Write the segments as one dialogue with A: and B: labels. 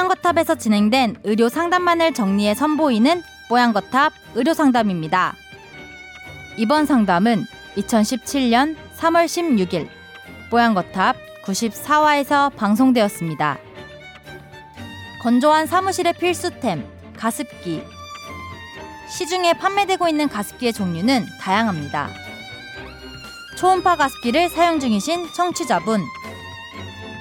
A: 뽀양거탑에서 진행된 의료 상담만을 정리해 선보이는 뽀양거탑 의료 상담입니다. 이번 상담은 2017년 3월 16일 뽀양거탑 94화에서 방송되었습니다. 건조한 사무실의 필수템 가습기 시중에 판매되고 있는 가습기의 종류는 다양합니다. 초음파 가습기를 사용 중이신 청취자분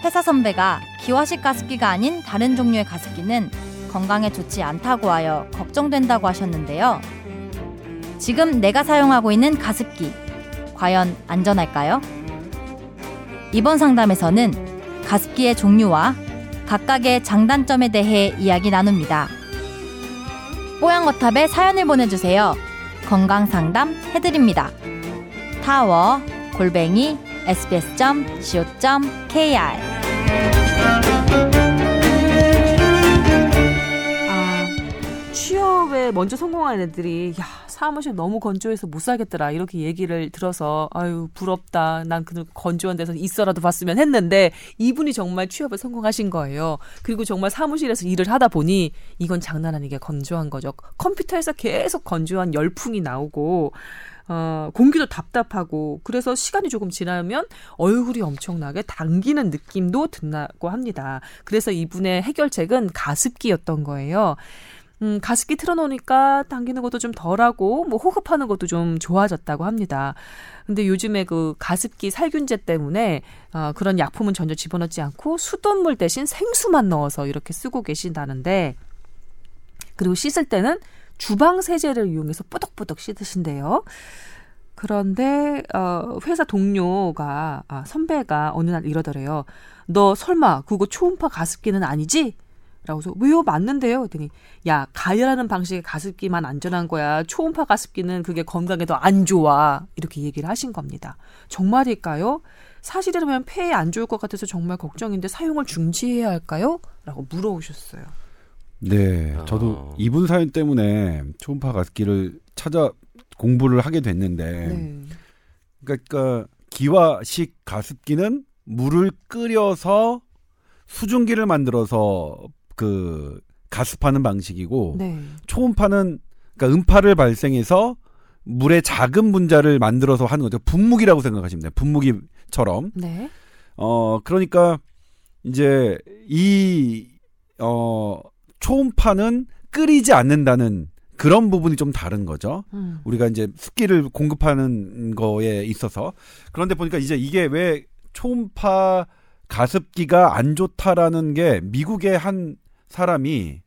A: 회사 선배가 기화식 가습기가 아닌 다른 종류의 가습기는 건강에 좋지 않다고 하여 걱정된다고 하셨는데요. 지금 내가 사용하고 있는 가습기 과연 안전할까요? 이번 상담에서는 가습기의 종류와 각각의 장단점에 대해 이야기 나눕니다. 뽀양거탑에 사연을 보내주세요. 건강 상담 해드립니다. 타워 골뱅이 sbs.co.kr
B: 아, 취업에 먼저 성공한 애들이 야 사무실 너무 건조해서 못 살겠더라 이렇게 얘기를 들어서 아유 부럽다. 난그 건조한 데서 있어라도 봤으면 했는데 이분이 정말 취업에 성공하신 거예요. 그리고 정말 사무실에서 일을 하다 보니 이건 장난 아니게 건조한 거죠. 컴퓨터에서 계속 건조한 열풍이 나오고 어, 공기도 답답하고 그래서 시간이 조금 지나면 얼굴이 엄청나게 당기는 느낌도 든다고 합니다. 그래서 이분의 해결책은 가습기였던 거예요. 음, 가습기 틀어놓으니까 당기는 것도 좀 덜하고, 뭐, 호흡하는 것도 좀 좋아졌다고 합니다. 근데 요즘에 그 가습기 살균제 때문에, 어, 그런 약품은 전혀 집어넣지 않고 수돗물 대신 생수만 넣어서 이렇게 쓰고 계신다는데, 그리고 씻을 때는 주방 세제를 이용해서 뽀덕뽀덕 씻으신대요. 그런데 어 회사 동료가 아 선배가 어느 날 이러더래요. 너 설마 그거 초음파 가습기는 아니지? 라고서 왜요? 맞는데요. 그랬더니 야 가열하는 방식의 가습기만 안전한 거야. 초음파 가습기는 그게 건강에 더 안 좋아. 이렇게 얘기를 하신 겁니다. 정말일까요? 사실이라면 폐에 안 좋을 것 같아서 정말 걱정인데 사용을 중지해야 할까요? 라고 물어오셨어요
C: 네,
D: 어.
C: 저도 이분 사연 때문에 초음파 가습기를 찾아 공부를 하게 됐는데,
B: 네.
C: 그러니까 기화식 가습기는 물을 끓여서 수증기를 만들어서 그 가습하는 방식이고,
B: 네.
C: 초음파는 그러니까 음파를 발생해서 물의 작은 분자를 만들어서 하는 거죠. 분무기라고 생각하시면 돼요. 분무기처럼.
B: 네.
C: 어, 그러니까 이제 이, 어, 초음파는 끓이지 않는다는 그런 부분이 좀 다른 거죠.
B: 음.
C: 우리가 이제 습기를 공급하는 거에 있어서. 그런데 보니까 이제 이게 왜 초음파 가습기가 안 좋다라는 게 미국의 한 사람이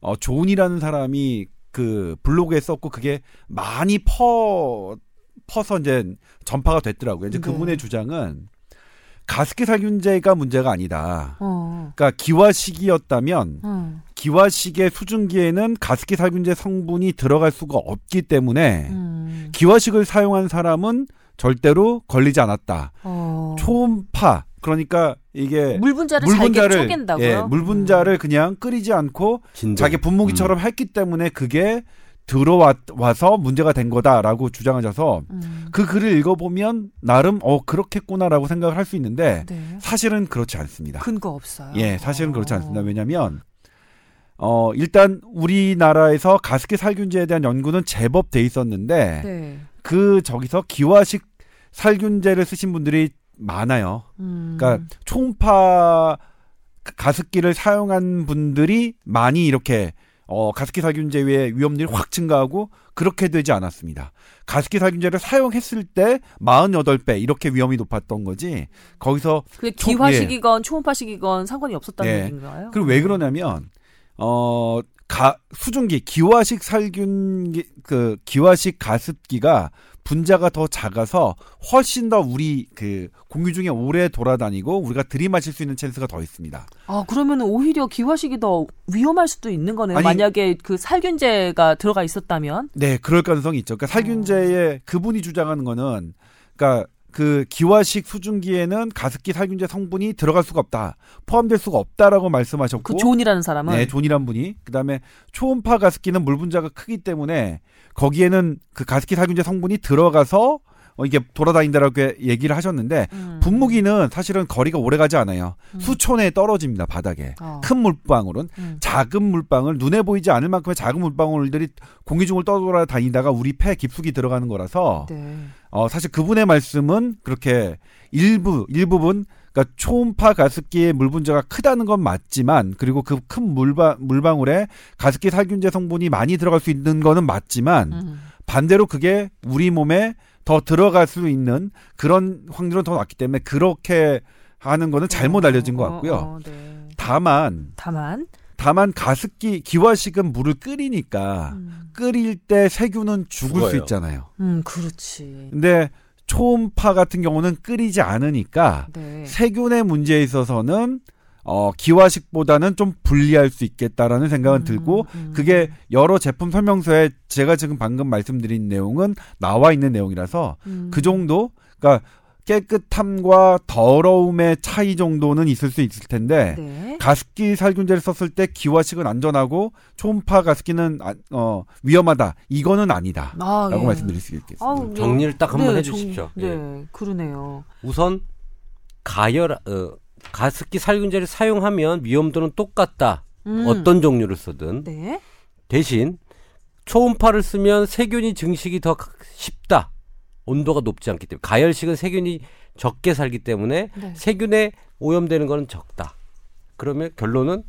C: 어, 존이라는 사람이 그 블로그에 썼고 그게 많이 퍼, 퍼서 이제 전파가 됐더라고요. 이제
B: 네.
C: 그분의 주장은 가습기 살균제가 문제가 아니다.
B: 어.
C: 그러니까 기화식이었다면
B: 어.
C: 기화식의 수증기에는 가습기 살균제 성분이 들어갈 수가 없기 때문에
B: 음.
C: 기화식을 사용한 사람은 절대로 걸리지 않았다.
B: 어.
C: 초음파 그러니까 이게
B: 물 분자를
C: 물 분자를
B: 쪼갠다고요?
C: 예, 물 분자를 그냥 끓이지 않고
D: 진동.
C: 자기 분무기처럼 했기 때문에 그게 들어와서 문제가 된 거다라고 주장하셔서
B: 음.
C: 그 글을 읽어보면 나름 어 그렇겠구나라고 생각을 할 수 있는데
B: 네.
C: 사실은 그렇지 않습니다.
B: 근거 없어요.
C: 예, 사실은 그렇지 않습니다.
B: 어.
C: 왜냐하면 어 일단 우리나라에서 가습기 살균제에 대한 연구는 제법 돼 있었는데
B: 네.
C: 그 저기서 기화식 살균제를 쓰신 분들이 많아요.
B: 음.
C: 그러니까 초음파 가습기를 사용한 분들이 많이 이렇게 어, 가습기 살균제의 위험률이 확 증가하고 그렇게 되지 않았습니다. 가습기 살균제를 사용했을 때 48배 이렇게 위험이 높았던 거지. 거기서
B: 그게
C: 초-
B: 기화식이건 초음파식이건 상관이 없었다는
C: 예.
B: 얘기인가요?
C: 그리고 왜 그러냐면 어, 가, 수증기 기화식 살균 그 기화식 가습기가 분자가 더 작아서 훨씬 더 우리 그 공기 중에 오래 돌아다니고 우리가 들이마실 수 있는 찬스가 더 있습니다.
B: 아 그러면 오히려 기화식이 더 위험할 수도 있는 거네요.
C: 아니-
B: 만약에 그 살균제가 들어가 있었다면.
C: 네, 그럴 가능성이 있죠. 그러니까 살균제에 그분이 주장하는 거는 그러니까 그 기화식 수증기에는 가습기 살균제 성분이 들어갈 수가 없다. 포함될 수가 없다라고 말씀하셨고
B: 그 존이라는 사람은
C: 네, 존이란 분이. 그다음에 초음파 가습기는 물 분자가 크기 때문에 거기에는 그 가습기 살균제 성분이 들어가서 어, 이게 돌아다닌다라고 얘기를 하셨는데
B: 음.
C: 분무기는 사실은 거리가 오래 가지 않아요.
B: 음.
C: 수초 내에 떨어집니다 바닥에.
B: 어.
C: 큰 물방울은
B: 음.
C: 작은 물방울 눈에 보이지 않을 만큼의 작은 물방울들이 공기 중을 떠돌아다니다가 우리 폐 깊숙이 들어가는 거라서
B: 네.
C: 어 사실 그분의 말씀은 그렇게 일부 일부분 그러니까 초음파 가습기의 물 분자가 크다는 건 맞지만 그리고 그 큰 물방 물방울에 가습기 살균제 성분이 많이 들어갈 수 있는 거는 맞지만
B: 음.
C: 반대로 그게 우리 몸에 더 들어갈 수 있는 그런 확률은 더 낮기 때문에 그렇게 하는 거는 잘못 알려진 것
B: 어,
C: 같고요.
B: 어, 네.
C: 다만
B: 다만
C: 다만 가습기 기화식은 물을 끓이니까
B: 음.
C: 끓일 때 세균은 죽을 수
D: 죽어요.
C: 있잖아요.
B: 음, 그렇지.
C: 근데 초음파 같은 경우는 끓이지 않으니까
B: 네.
C: 세균의 문제에 있어서는 어 기화식보다는 좀 불리할 수 있겠다라는 생각은
B: 음,
C: 들고
B: 음.
C: 그게 여러 제품 설명서에 제가 지금 방금 말씀드린 내용은 나와 있는 내용이라서
B: 음.
C: 그 정도 그러니까 깨끗함과 더러움의 차이 정도는 있을 수 있을 텐데
B: 네.
C: 가습기 살균제를 썼을 때 기화식은 안전하고 초음파 가습기는 안- 어, 위험하다. 이거는 아니다라고
B: 아, 예.
C: 말씀드릴 수 있겠습니다.
B: 예.
D: 정리를 딱 한번
B: 네,
D: 해주십시오.
B: 정- 네, 그러네요.
D: 우선 가열 어, 가습기 살균제를 사용하면 위험도는 똑같다.
B: 음.
D: 어떤 종류를 쓰든
B: 네.
D: 대신 초음파를 쓰면 세균이 증식이 더 쉽다. 온도가 높지 않기 때문에 가열식은 세균이 적게 살기 때문에
B: 네.
D: 세균에 오염되는 거는 적다. 그러면 결론은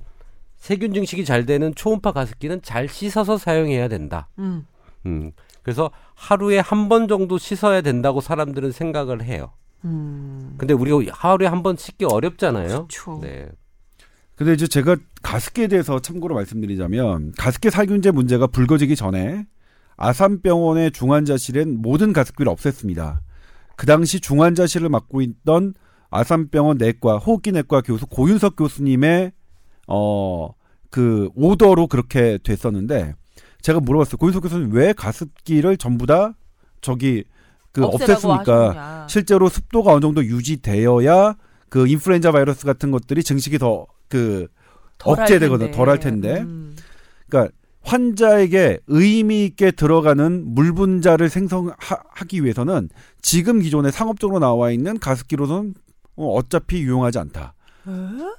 D: 세균 증식이 잘 되는 초음파 가습기는 잘 씻어서 사용해야 된다.
B: 음.
D: 음. 그래서 하루에 한 번 정도 씻어야 된다고 사람들은 생각을 해요.
B: 음.
D: 근데 우리가 하루에 한 번 씻기 어렵잖아요.
B: 그렇죠.
D: 네.
C: 근데 이제 제가 가습기에 대해서 참고로 말씀드리자면 가습기 살균제 문제가 불거지기 전에 아산병원의 중환자실엔 모든 가습기를 없앴습니다. 그 당시 중환자실을 맡고 있던 아산병원 내과 호흡기 내과 교수 고윤석 교수님의 어 그 오더로 그렇게 됐었는데 제가 물어봤어요. 고윤석 교수님 왜 가습기를 전부 다 저기 그 없앴습니까? 실제로 습도가 어느 정도 유지되어야 그 인플루엔자 바이러스 같은 것들이 증식이 더 그 억제되거든,
B: 텐데.
C: 덜할 텐데.
B: 음.
C: 그러니까 환자에게 의미 있게 들어가는 물 분자를 생성하기 위해서는 지금 기존에 상업적으로 나와 있는 가습기로는 어, 어차피 유용하지 않다.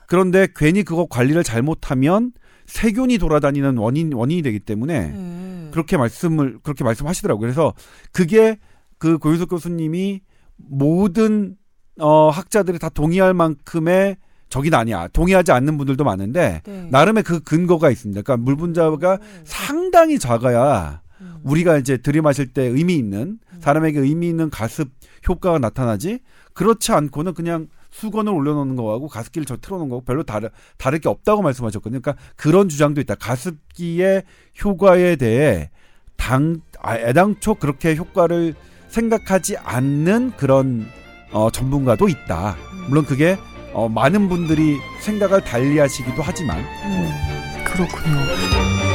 C: 그런데 괜히 그거 관리를 잘못하면 세균이 돌아다니는 원인 원인이 되기 때문에
B: 네.
C: 그렇게 말씀을 그렇게 말씀하시더라고요. 그래서 그게 그 고윤석 교수님이 모든 어 학자들이 다 동의할 만큼의 적이 아니야. 동의하지 않는 분들도 많은데
B: 네.
C: 나름의 그 근거가 있습니다. 그러니까 물 분자가 상당히 작아야
B: 음.
C: 우리가 이제 들이마실 때 의미 있는 사람에게 의미 있는 가습 효과가 나타나지 그렇지 않고는 그냥 수건을 올려놓는 거하고 가습기를 저 틀어놓은 거하고 별로 다르, 다를 게 없다고 말씀하셨거든요. 그러니까 그런 주장도 있다. 가습기의 효과에 대해 당, 아, 애당초 그렇게 효과를 생각하지 않는 그런 어, 전문가도 있다. 물론 그게 어, 많은 분들이 생각을 달리 하시기도 하지만
B: 음. 그렇군요.